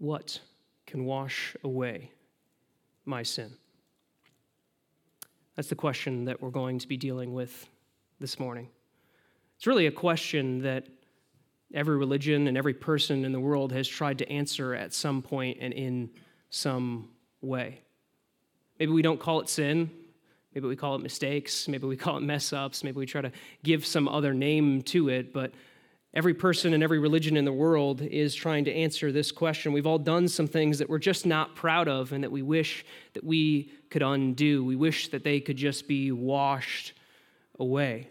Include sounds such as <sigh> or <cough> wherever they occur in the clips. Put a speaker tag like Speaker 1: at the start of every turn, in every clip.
Speaker 1: What can wash away my sin? That's the question that we're going to be dealing with this morning. It's really a question that every religion and every person in the world has tried to answer at some point and in some way. Maybe we don't call it sin. Maybe we call it mistakes. Maybe we call it mess ups. Maybe we try to give some other name to it. But every person and every religion in the world is trying to answer this question. We've all done some things that we're just not proud of and that we wish that we could undo. We wish that they could just be washed away.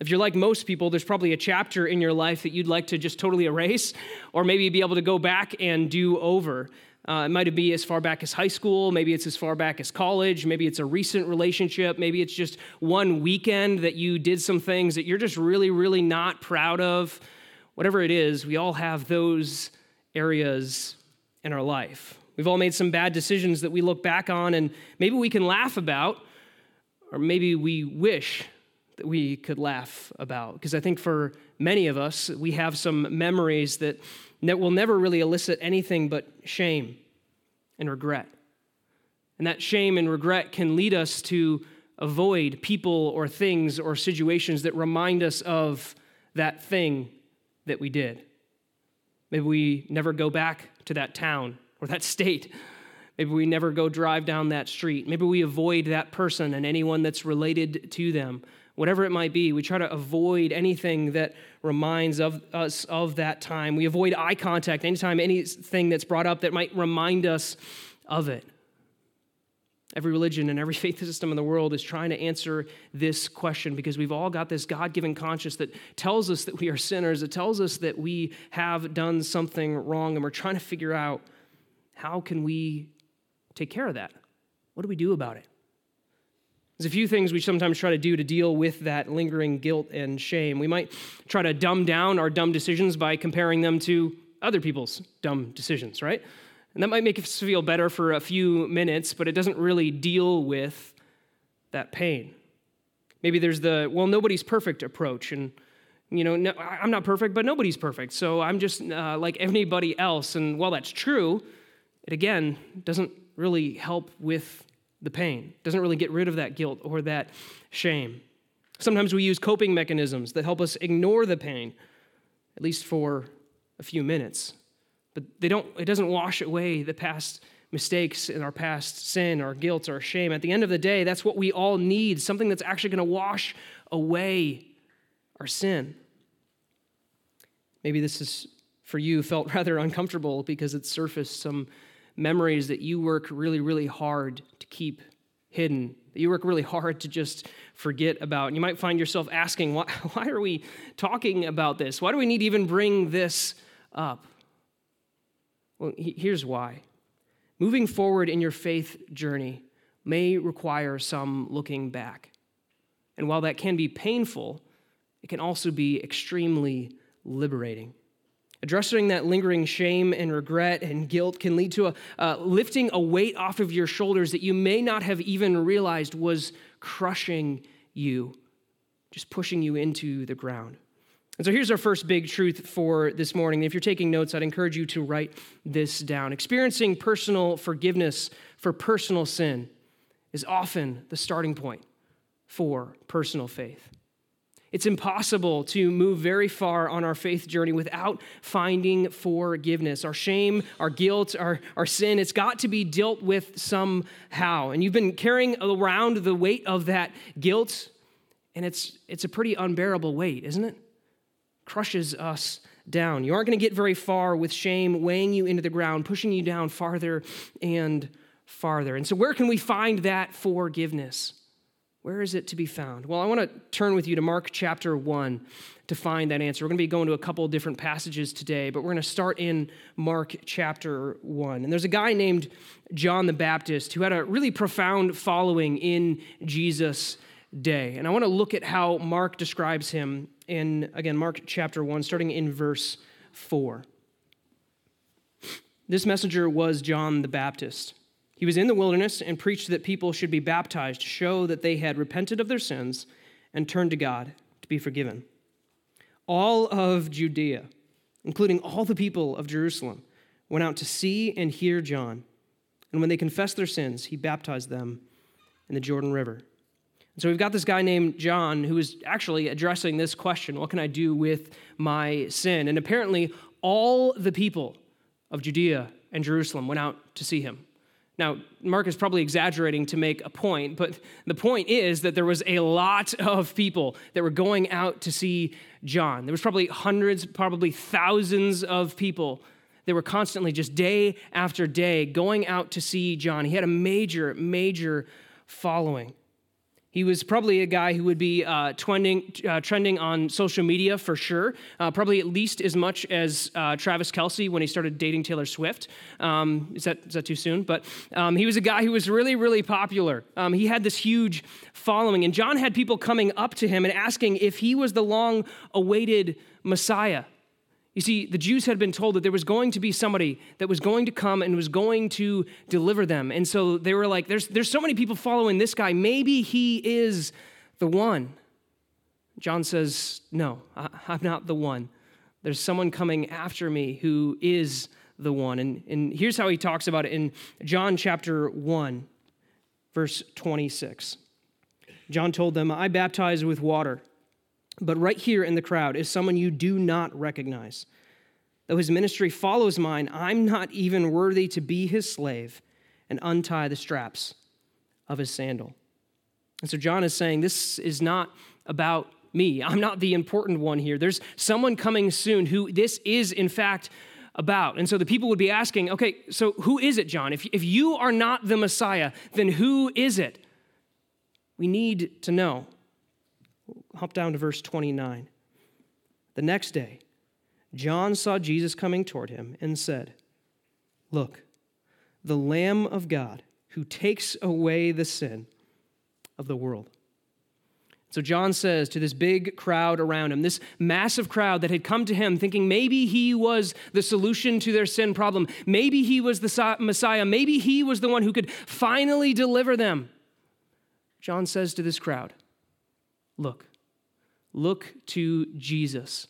Speaker 1: If you're like most people, there's probably a chapter in your life that you'd like to just totally erase or maybe be able to go back and do over. Uh, it might be as far back as high school, maybe it's as far back as college, maybe it's a recent relationship, maybe it's just one weekend that you did some things that you're just really, really not proud of. Whatever it is, we all have those areas in our life. We've all made some bad decisions that we look back on and maybe we can laugh about, or maybe we wish that we could laugh about. Because I think for many of us, we have some memories that, that will never really elicit anything but shame and regret. And that shame and regret can lead us to avoid people or things or situations that remind us of that thing that we did. Maybe we never go back to that town or that <laughs> state. Maybe we never go drive down that street. Maybe we avoid that person and anyone that's related to them whatever it might be. We try to avoid anything that reminds of us of that time. We avoid eye contact anytime anything that's brought up that might remind us of it. Every religion and every <laughs> faith system in the world is trying to answer this question because we've all got this God given conscience that tells us that we are sinners. It tells us that we have done something wrong, and we're trying to figure out how can we take care of that? What do we do about it? There's a few things we sometimes try to do to deal with that lingering guilt and shame. We might try to dumb down our dumb decisions by comparing them to other people's dumb decisions, right? And that might make us feel better for a few minutes, but it doesn't really deal with that pain. Maybe there's the, well, nobody's perfect approach. And, you know, no, I'm not perfect, but nobody's perfect. So I'm just uh, like anybody else. And while that's true, it again doesn't really help with the pain, doesn't really get rid of that guilt or that shame. Sometimes we use coping mechanisms that help us ignore the pain, at least for a few minutes. But they don't, it doesn't wash away the past mistakes and our past sin, our guilt, our shame. At the end of the day, that's what we all need something that's actually going to wash away our sin. Maybe this is for you felt <laughs> rather uncomfortable because it surfaced some memories that you work really, really hard to keep hidden, that you work really hard to just forget about. And you might find yourself asking, why, <laughs> why are we talking about this? Why do we need to even bring this up? Well, here's why. Moving forward in your faith journey may require some looking back. And while that can be painful, it can also be extremely liberating. Addressing that lingering shame and regret and guilt can lead to a, uh, lifting a weight off of your shoulders that you may not have even realized was crushing you, just pushing you into the ground. And so here's our first big truth for this morning. If you're taking notes, I'd encourage you to write this down. Experiencing personal forgiveness for personal sin is often the starting point for personal faith. It's impossible to move very far on our faith journey without finding forgiveness. Our shame, our guilt, our, our sin, it's got to be dealt with somehow. And you've been carrying around the weight of that guilt, and it's, it's a pretty unbearable weight, isn't it? Crushes us down. You aren't going to get very far with shame weighing you into the ground, pushing you down farther and farther. And so, where can we find that forgiveness? Where is it to be found? Well, I want to turn with you to Mark chapter 1 to find that answer. We're going to be going to a couple of different passages today, but we're going to start in Mark chapter 1. And there's a guy named John the Baptist who had a really profound following in Jesus' day. And I want to look at how Mark describes him in, again, Mark chapter 1, starting in verse 4. This messenger was John the Baptist. He was in the wilderness and preached that people should be baptized to show that they had repented of their sins and turned to God to be forgiven. All of Judea, including all the people of Jerusalem, went out to see and hear John. And when they confessed their sins, he baptized them in the Jordan River. And so we've got this guy named John who is actually addressing this question what can I do with my sin? And apparently, all the people of Judea and Jerusalem went out to see him. Now, Mark is probably exaggerating to make a point, but the point is that there was a lot of people that were going out to see John. There was probably hundreds, probably thousands of people that were constantly just day after day going out to see John. He had a major, major following. He was probably a guy who would be uh, trending, uh, trending on social media for sure, uh, probably at least as much as uh, Travis Kelce when he started dating Taylor Swift. Um, is, that, is that too soon? But um, he was a guy who was really, really popular. Um, he had this huge following, and John had people coming up to him and asking if he was the long awaited Messiah. You see, the Jews had been told that there was going to be somebody that was going to come and was going to deliver them. And so they were like, there's, there's so many people following this guy. Maybe he is the one. John says, No, I, I'm not the one. There's someone coming after me who is the one. And, and here's how he talks about it in John chapter 1, verse 26. John told them, I baptize with water. But right here in the crowd is someone you do not recognize. Though his ministry follows mine, I'm not even worthy to be his slave and untie the straps of his sandal. And so John is saying, This is not about me. I'm not the important one here. There's someone coming soon who this is, in fact, about. And so the people would be asking, okay, so who is it, John? If, if you are not the Messiah, then who is it? We need to know. Hop down to verse 29. The next day, John saw Jesus coming toward him and said, Look, the Lamb of God who takes away the sin of the world. So John says to this big crowd around him, this massive crowd that had come to him thinking maybe he was the solution to their sin problem, maybe he was the Messiah, maybe he was the one who could finally deliver them. John says to this crowd, Look, look to Jesus.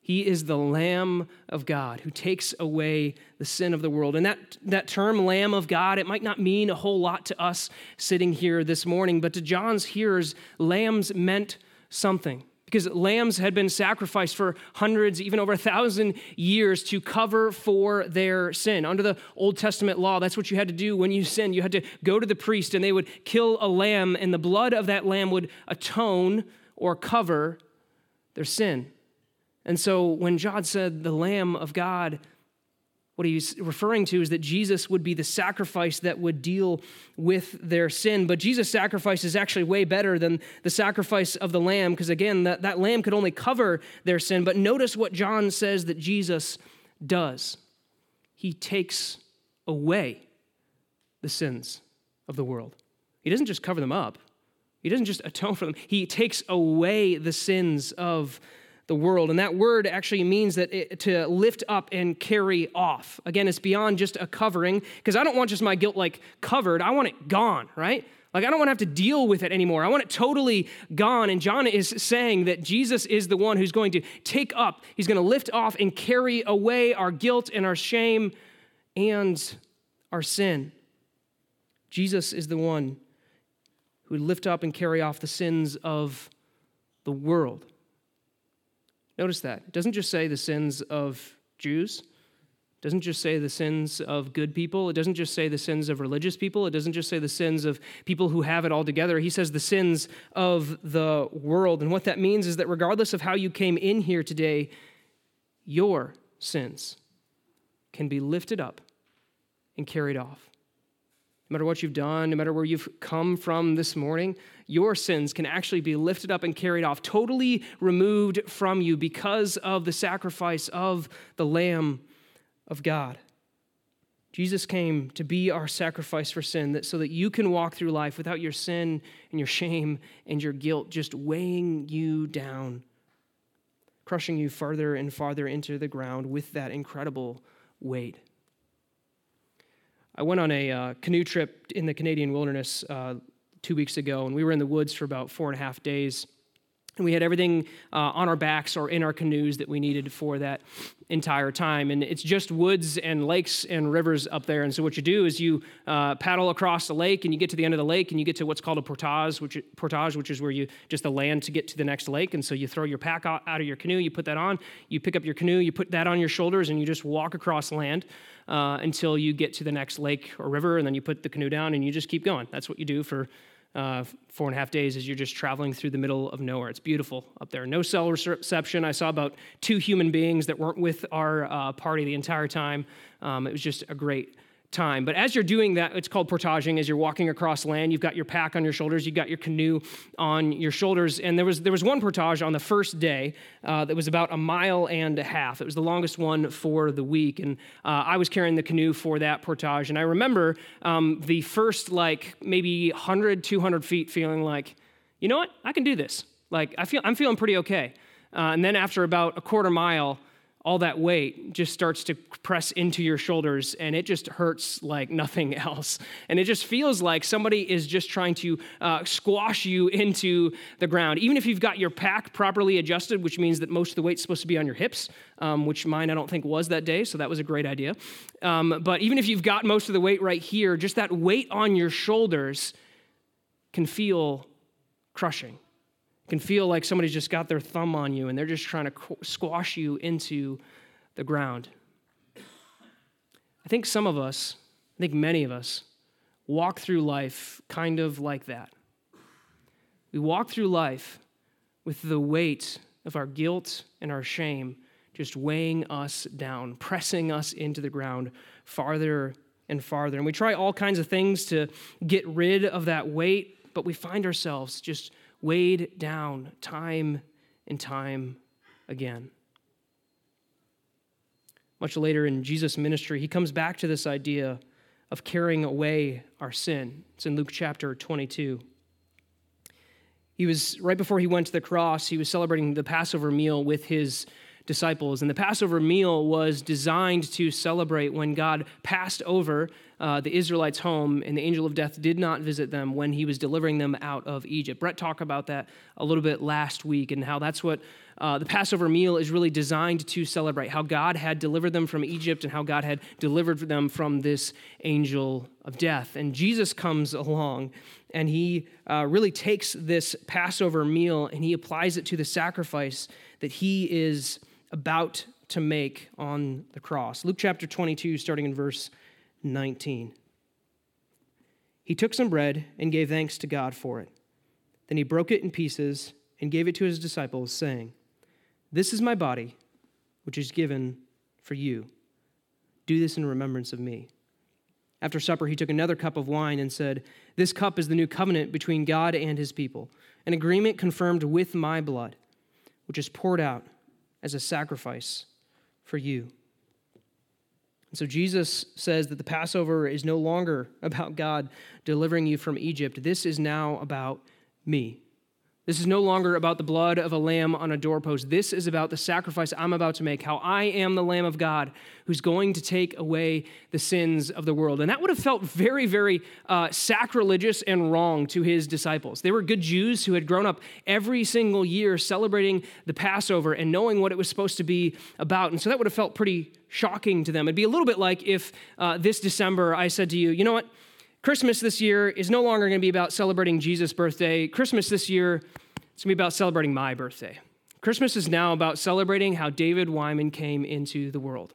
Speaker 1: He is the Lamb of God who takes away the sin of the world. And that, that term, Lamb of God, it might not mean a whole lot to us sitting here this morning, but to John's hearers, lambs meant something because lambs had been sacrificed for hundreds, even over a thousand years to cover for their sin. Under the Old Testament law, that's what you had to do when you sinned. You had to go to the priest and they would kill a lamb, and the blood of that lamb would atone or cover their sin. And so when John said the Lamb of God, what he's referring to is that Jesus would be the sacrifice that would deal with their sin. But Jesus' sacrifice is actually way better than the sacrifice of the lamb, because again, that, that lamb could only cover their sin. But notice what John says that Jesus does he takes away the sins of the world. He doesn't just cover them up, he doesn't just atone for them, he takes away the sins of the world. And that word actually means that it, to lift up and carry off. Again, it's beyond just a covering, because I don't want just my guilt like covered, I want it gone, right? Like, I don't want to have to deal with it anymore. I want it totally gone. And John is saying that Jesus is the one who's going to take up, he's going to lift off and carry away our guilt and our shame and our sin. Jesus is the one who would lift up and carry off the sins of the world. Notice that. It doesn't just say the sins of Jews. It doesn't just say the sins of good people. It doesn't just say the sins of religious people. It doesn't just say the sins of people who have it all together. He says the sins of the world. And what that means is that regardless of how you came in here today, your sins can be lifted up and carried off no matter what you've done, no matter where you've come from this morning, your sins can actually be lifted up and carried off, totally removed from you because of the sacrifice of the Lamb of God. Jesus came to be our sacrifice for sin that, so that you can walk through life without your sin and your shame and your guilt just weighing you down, crushing you farther and farther into the ground with that incredible weight. I went on a uh, canoe trip in the Canadian wilderness uh, two weeks ago, and we were in the woods for about four and a half days. And we had everything uh, on our backs or in our canoes that we needed for that entire time. And it's just woods and lakes and rivers up there. And so what you do is you uh, paddle across the lake and you get to the end of the lake and you get to what's called a portage, which, portage, which is where you just the land to get to the next lake. And so you throw your pack out, out of your canoe, you put that on, you pick up your canoe, you put that on your shoulders, and you just walk across land uh, until you get to the next lake or river. And then you put the canoe down and you just keep going. That's what you do for uh, four and a half days as you're just traveling through the middle of nowhere. It's beautiful up there. No cell reception. I saw about two human beings that weren't with our uh, party the entire time. Um, it was just a great time. But as you're doing that, it's called portaging. As you're walking across land, you've got your pack on your shoulders, you've got your canoe on your shoulders. And there was there was one portage on the first day uh, that was about a mile and a half. It was the longest one for the week, and uh, I was carrying the canoe for that portage. And I remember um, the first like maybe 100, 200 feet, feeling like, you know what, I can do this. Like I feel I'm feeling pretty okay. Uh, and then after about a quarter mile all that weight just starts to press into your shoulders and it just hurts like nothing <laughs> else. And it just feels like somebody is just trying to uh, squash you into the ground. Even if you've got your pack properly adjusted, which means that most of the weight's supposed to be on your hips, um, which mine I don't think was that day, so that was a great idea. Um, but even if you've got most of the weight right here, just that weight on your shoulders can feel crushing can feel like somebody's just got their thumb on you and they're just trying to squash you into the ground. I think some of us, I think many of us, walk through life kind of like that. We walk through life with the weight of our guilt and our shame just weighing us down, pressing us into the ground farther and farther. And we try all kinds of things to get rid of that weight, but we find ourselves just weighed down time and time again. Much later in Jesus' ministry, he comes back to this idea of carrying away our sin. It's in Luke chapter 22. He was, right before he went to the cross, he was celebrating the Passover meal with his disciples. And the Passover meal was designed to celebrate when God passed over uh, the Israelites home and the angel of death did not visit them when he was delivering them out of Egypt. Brett talked about that a little bit last week and how that's what uh, the Passover meal is really designed to celebrate how God had delivered them from Egypt and how God had delivered them from this angel of death. And Jesus comes along and he uh, really takes this Passover meal and he applies it to the sacrifice that he is about to make on the cross. Luke chapter 22, starting in verse 19. He took some bread and gave thanks to God for it. Then he broke it in pieces and gave it to his disciples, saying, This is my body, which is given for you. Do this in remembrance of me. After supper, he took another cup of wine and said, This cup is the new covenant between God and his people, an agreement confirmed with my blood, which is poured out as a sacrifice for you. And so Jesus says that the Passover is no longer about God delivering you from Egypt. This is now about me. This is no longer about the blood of a lamb on a doorpost. This is about the sacrifice I'm about to make, how I am the Lamb of God who's going to take away the sins of the world. And that would have felt very, very uh, sacrilegious and wrong to his disciples. They were good Jews who had grown up every single year celebrating the Passover and knowing what it was supposed to be about. And so that would have felt pretty shocking to them. It'd be a little bit like if uh, this December I said to you, you know what? Christmas this year is no longer going to be about celebrating Jesus' birthday. Christmas this year is going to be about celebrating my birthday. Christmas is now about celebrating how David Wyman came into the world.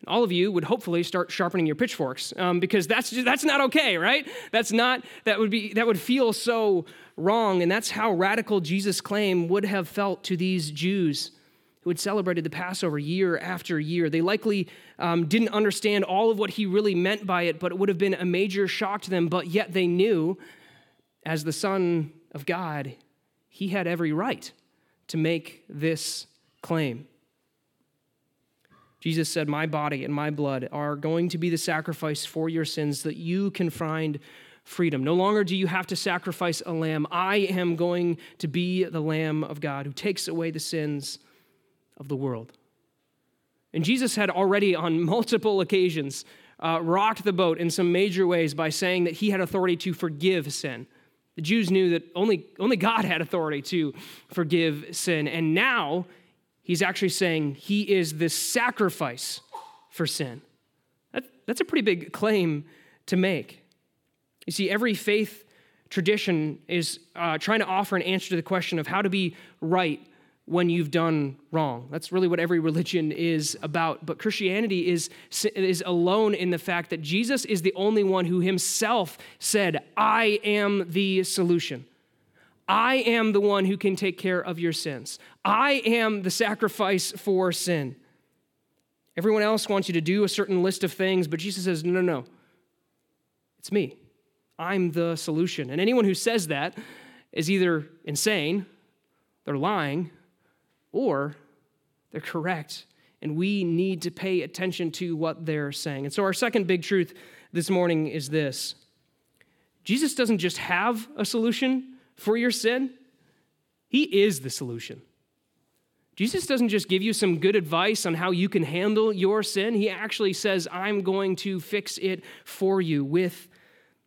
Speaker 1: And all of you would hopefully start sharpening your pitchforks um, because that's just, that's not okay, right? That's not that would be that would feel so wrong, and that's how radical Jesus' claim would have felt to these Jews who had celebrated the Passover year after year. They likely um, didn't understand all of what he really meant by it, but it would have been a major shock to them. But yet they knew, as the Son of God, he had every right to make this claim. Jesus said, My body and my blood are going to be the sacrifice for your sins that you can find freedom. No longer do you have to sacrifice a lamb. I am going to be the Lamb of God who takes away the sins of the world. And Jesus had already, on <laughs> multiple occasions, uh, rocked the boat in some major ways by saying that he had authority to forgive sin. The Jews knew that only, only God had authority to forgive sin. And now he's actually saying he is the sacrifice for sin. That, that's a pretty big claim to make. You see, every faith tradition is uh, trying to offer an answer to the question of how to be right when you've done wrong. That's really what every religion is about. But Christianity is, is alone in the fact that Jesus is the only one who himself said, I am the solution. I am the one who can take care of your sins. I am the sacrifice for sin. Everyone else wants you to do a certain list of things, but Jesus says, no, no, no. It's me. I'm the solution. And anyone who says that is either insane, they're lying, or they're correct. And we need to pay attention to what they're saying. And so, our second big truth this morning is this Jesus doesn't just have a solution for your sin, He is the solution. Jesus doesn't just give you some good advice on how you can handle your sin. He actually says, I'm going to fix it for you with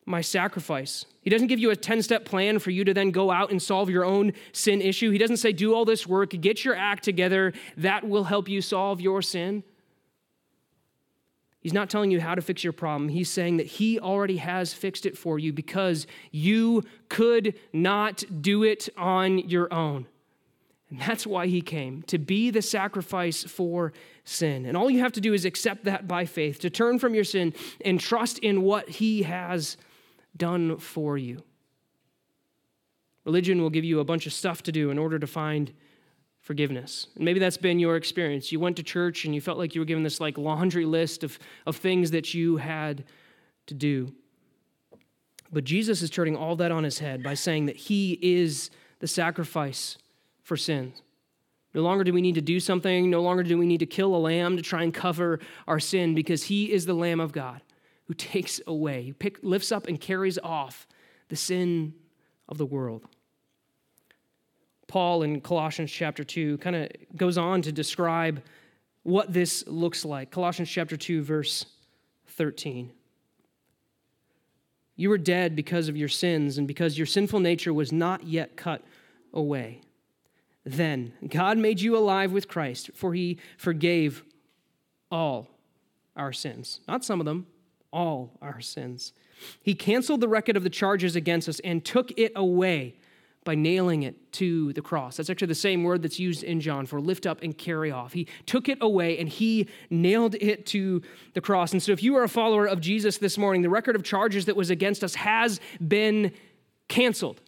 Speaker 1: my sacrifice. He doesn't give you a 10 step plan for you to then go out and solve your own sin issue. He doesn't say, do all this work, get your act together, that will help you solve your sin. He's not telling you how to fix your problem. He's saying that He already has fixed it for you because you could not do it on your own. And that's why He came, to be the sacrifice for sin. And all you have to do is accept that by faith, to turn from your sin and trust in what He has done for you. Religion will give you a bunch of stuff to do in order to find forgiveness. And maybe that's been your experience. You went to church and you felt like you were given this like laundry list of, of things that you had to do. But Jesus is turning all that on his head by saying that he is the sacrifice for sins. No longer do we need to do something, no longer do we need to kill a lamb to try and cover our sin because he is the Lamb of God who takes away, pick, lifts up and carries off the sin of the world. Paul in Colossians chapter 2 kind of goes on to describe what this looks like. Colossians chapter 2, verse 13. You were dead because of your sins and because your sinful nature was not yet cut away. Then God made you alive with Christ, for he forgave all our sins. Not some of them, all our sins. He canceled the record of the charges against us and took it away by nailing it to the cross. That's actually the same word that's used in John for lift up and carry off. He took it away and he nailed it to the cross. And so, if you are a follower of Jesus this morning, the record of charges that was against us has been canceled.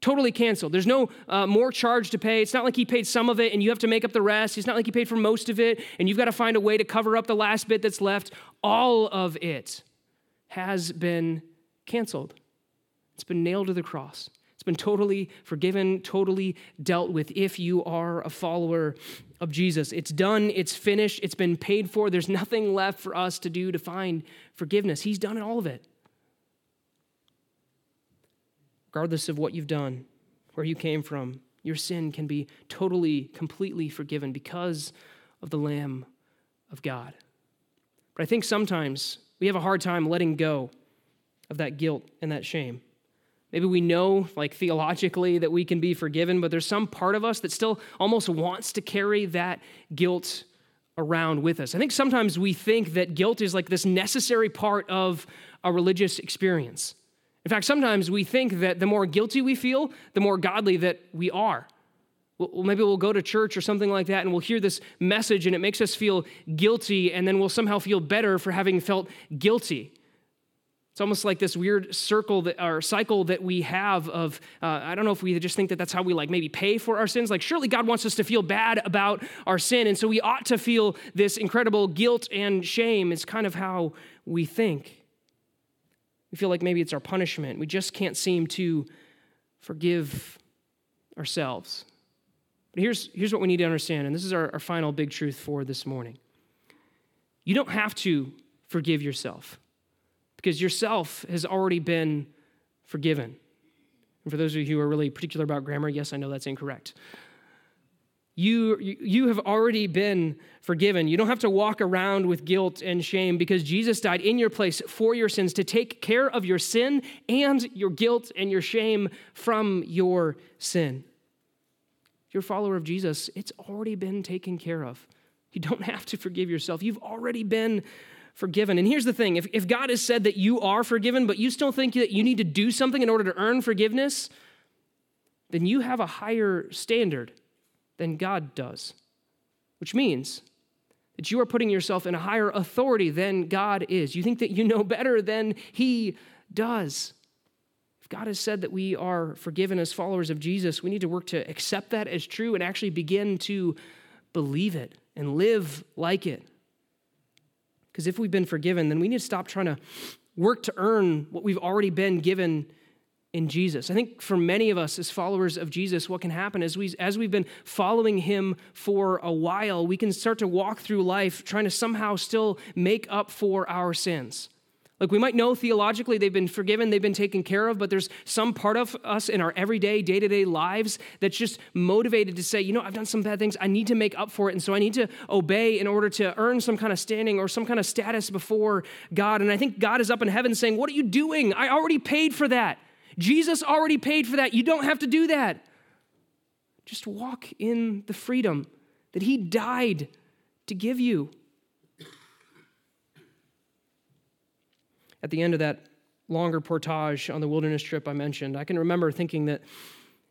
Speaker 1: Totally canceled. There's no uh, more charge to pay. It's not like he paid some of it and you have to make up the rest. It's not like he paid for most of it and you've got to find a way to cover up the last bit that's left. All of it has been canceled. It's been nailed to the cross. It's been totally forgiven, totally dealt with if you are a follower of Jesus. It's done, it's finished, it's been paid for. There's nothing left for us to do to find forgiveness. He's done all of it regardless of what you've done, where you came from, your sin can be totally, completely forgiven because of the Lamb of God. But I think sometimes we have a hard time letting go of that guilt and that shame. Maybe we know, like theologically, that we can be forgiven, but there's some part of us that still almost wants to carry that guilt around with us. I think sometimes we think that guilt is like this necessary part of a religious experience. In fact, sometimes we think that the more guilty we feel, the more godly that we are. Well, maybe we'll go to church or something like that and we'll hear this message and it makes us feel guilty, and then we'll somehow feel better for having felt guilty. It's almost like this weird circle that, or cycle that we have of, uh, I don't know if we just think that that's how we like maybe pay for our sins. Like, surely God wants us to feel bad about our sin. And so we ought to feel this incredible guilt and shame. It's kind of how we think. We feel like maybe it's our punishment. We just can't seem to forgive ourselves. But here's, here's what we need to understand, and this is our, our final big truth for this morning. You don't have to forgive yourself because yourself has already been forgiven. And for those of you who are really particular about grammar, yes, I know that's incorrect. You, you have already been forgiven. You don't have to walk around with guilt and shame because Jesus died in your place for your sins to take care of your sin and your guilt and your shame from your sin. If you're a follower of Jesus, it's already been taken care of. You don't have to forgive yourself. You've already been forgiven. And here's the thing if, if God has said that you are forgiven, but you still think that you need to do something in order to earn forgiveness, then you have a higher standard than God does, which means that you are putting yourself in a higher authority than God is. You think that you know better than He does. If God has said that we are forgiven as followers of Jesus, we need to work to accept that as true and actually begin to believe it and live like it. Because if we've been forgiven, then we need to stop trying to work to earn what we've already been given in Jesus. I think for many of us as followers of Jesus, what can happen is we, as we've been following him for a while, we can start to walk through life trying to somehow still make up for our sins. Like we might know theologically they've been forgiven, they've been taken care of, but there's some part of us in our everyday, day to day lives that's just motivated to say, you know, I've done some bad things. I need to make up for it. And so I need to obey in order to earn some kind of standing or some kind of status before God. And I think God is up in heaven saying, What are you doing? I already paid for that. Jesus already paid for that. You don't have to do that. Just walk in the freedom that He died to give you. At the end of that longer portage on the wilderness trip I mentioned, I can remember thinking that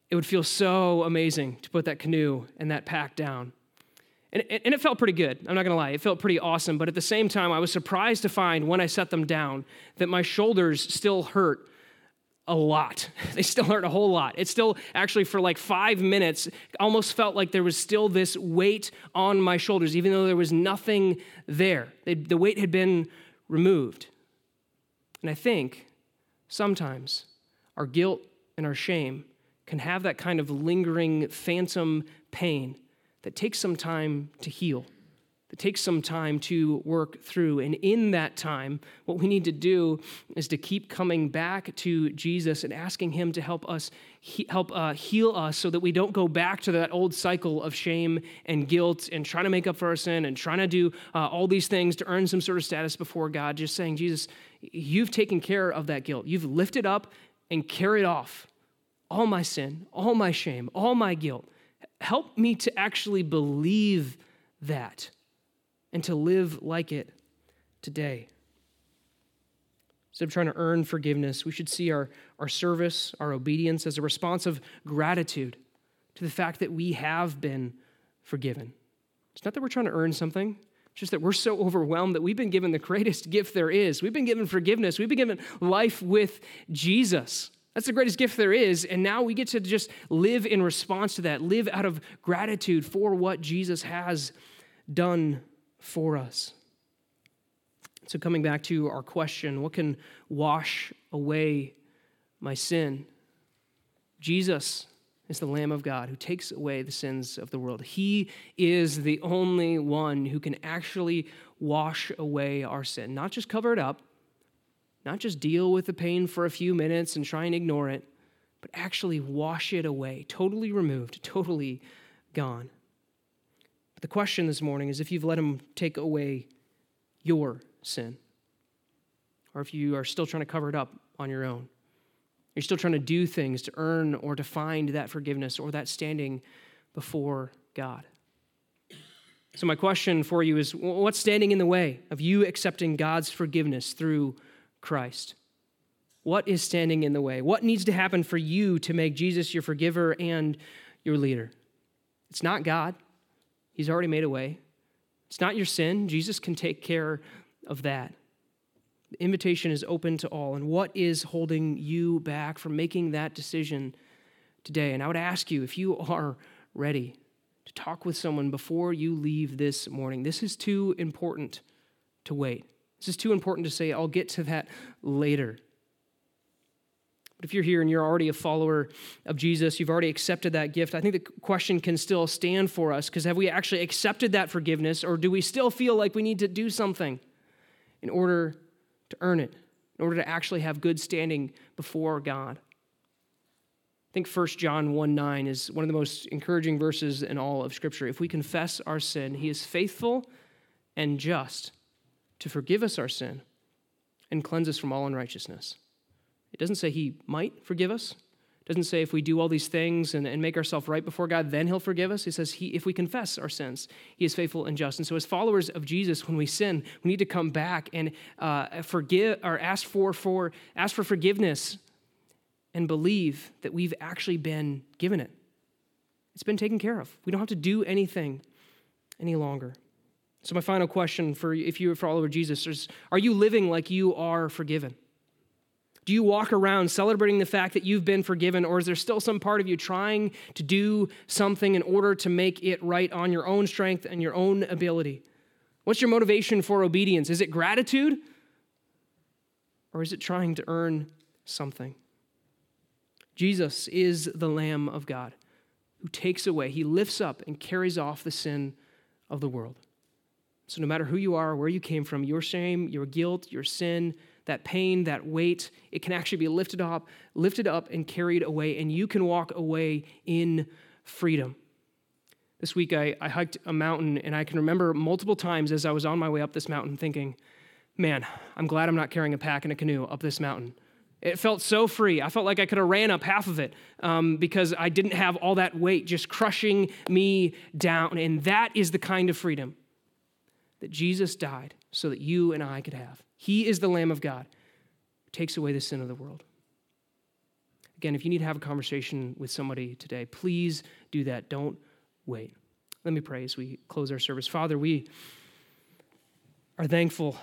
Speaker 1: it would feel so amazing to put that canoe and that pack down. And, and it felt pretty good. I'm not gonna lie, it felt pretty awesome. But at the same time, I was surprised to find when I set them down that my shoulders still hurt a lot. <laughs> They still hurt a whole lot. It still, actually, for like five minutes, almost felt like there was still this weight on my shoulders, even though there was nothing there. They, the weight had been removed. And I think sometimes our guilt and our shame can have that kind of lingering phantom pain that takes some time to heal that takes some time to work through. And in that time, what we need to do is to keep coming back to Jesus and asking Him to help us he, help uh, heal us so that we don't go back to that old cycle of shame and guilt and trying to make up for our sin and trying to do uh, all these things to earn some sort of status before God. Just saying, Jesus, you've taken care of that guilt. You've lifted up and carried off all my sin, all my shame, all my guilt. Help me to actually believe that and to live like it today. Instead of trying to earn forgiveness, we should see our, our service, our obedience as a response of gratitude to the fact that we have been forgiven. It's not that we're trying to earn something, it's just that we're so overwhelmed that we've been given the greatest gift there is. We've been given forgiveness, we've been given life with Jesus. That's the greatest gift there is. And now we get to just live in response to that, live out of gratitude for what Jesus has done for us. So, coming back to our question, what can wash away my sin? Jesus is the Lamb of God who takes away the sins of the world. He is the only one who can actually wash away our sin, not just cover it up, not just deal with the pain for a few minutes and try and ignore it, but actually wash it away, totally removed, totally gone. But the question this morning is if you've let Him take away your sin, or if you are still trying to cover it up on your own. You're still trying to do things to earn or to find that forgiveness or that standing before God. So, my question for you is what's standing in the way of you accepting God's forgiveness through Christ? What is standing in the way? What needs to happen for you to make Jesus your forgiver and your leader? It's not God, He's already made a way. It's not your sin. Jesus can take care of that. The invitation is open to all. And what is holding you back from making that decision today? And I would ask you if you are ready to talk with someone before you leave this morning. This is too important to wait. This is too important to say, I'll get to that later. But if you're here and you're already a follower of Jesus, you've already accepted that gift, I think the question can still stand for us because have we actually accepted that forgiveness or do we still feel like we need to do something in order to earn it, in order to actually have good standing before God? I think 1 John 1 9 is one of the most encouraging verses in all of Scripture. If we confess our sin, he is faithful and just to forgive us our sin and cleanse us from all unrighteousness. It doesn't say he might forgive us. It doesn't say if we do all these things and, and make ourselves right before God, then he'll forgive us. He says he, if we confess our sins, he is faithful and just. And so, as followers of Jesus, when we sin, we need to come back and uh, forgive or ask for, for, ask for forgiveness and believe that we've actually been given it. It's been taken care of. We don't have to do anything any longer. So, my final question for if you're a follower of Jesus is Are you living like you are forgiven? Do you walk around celebrating the fact that you've been forgiven, or is there still some part of you trying to do something in order to make it right on your own strength and your own ability? What's your motivation for obedience? Is it gratitude, or is it trying to earn something? Jesus is the Lamb of God who takes away, he lifts up and carries off the sin of the world. So, no matter who you are, where you came from, your shame, your guilt, your sin, that pain, that weight, it can actually be lifted up, lifted up and carried away, and you can walk away in freedom. This week I, I hiked a mountain, and I can remember multiple times as I was on my way up this mountain thinking, man, I'm glad I'm not carrying a pack and a canoe up this mountain. It felt so free. I felt like I could have ran up half of it um, because I didn't have all that weight just crushing me down. And that is the kind of freedom that Jesus died so that you and I could have. He is the Lamb of God who takes away the sin of the world. Again, if you need to have a conversation with somebody today, please do that. Don't wait. Let me pray as we close our service. Father, we are thankful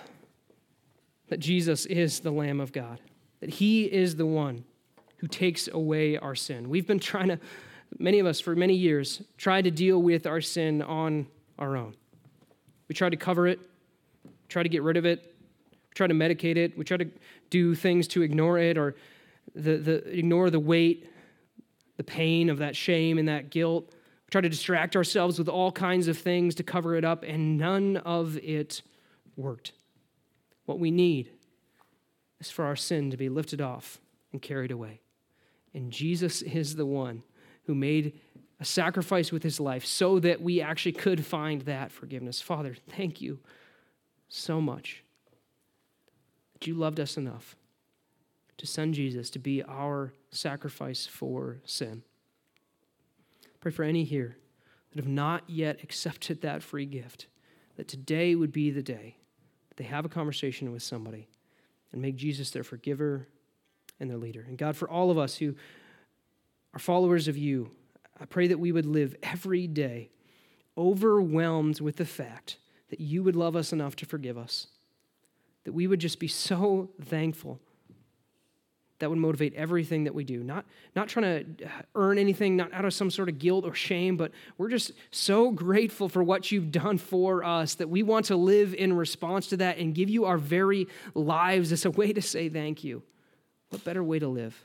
Speaker 1: that Jesus is the Lamb of God, that He is the one who takes away our sin. We've been trying to, many of us for many years, tried to deal with our sin on our own. We try to cover it, try to get rid of it, try to medicate it, we try to do things to ignore it or the, the, ignore the weight, the pain of that shame and that guilt. We try to distract ourselves with all kinds of things to cover it up, and none of it worked. What we need is for our sin to be lifted off and carried away. And Jesus is the one who made a sacrifice with his life so that we actually could find that forgiveness. Father, thank you so much that you loved us enough to send Jesus to be our sacrifice for sin. Pray for any here that have not yet accepted that free gift, that today would be the day that they have a conversation with somebody and make Jesus their forgiver and their leader. And God, for all of us who are followers of you, I pray that we would live every day overwhelmed with the fact that you would love us enough to forgive us, that we would just be so thankful. That would motivate everything that we do. Not, not trying to uh, earn anything, not out of some sort of guilt or shame, but we're just so grateful for what you've done for us that we want to live in response to that and give you our very lives as a way to say thank you. What better way to live?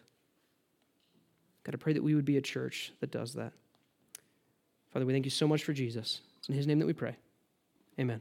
Speaker 1: God, I pray that we would be a church that does that. Father, we thank you so much for Jesus. It's in his name that we pray. Amen.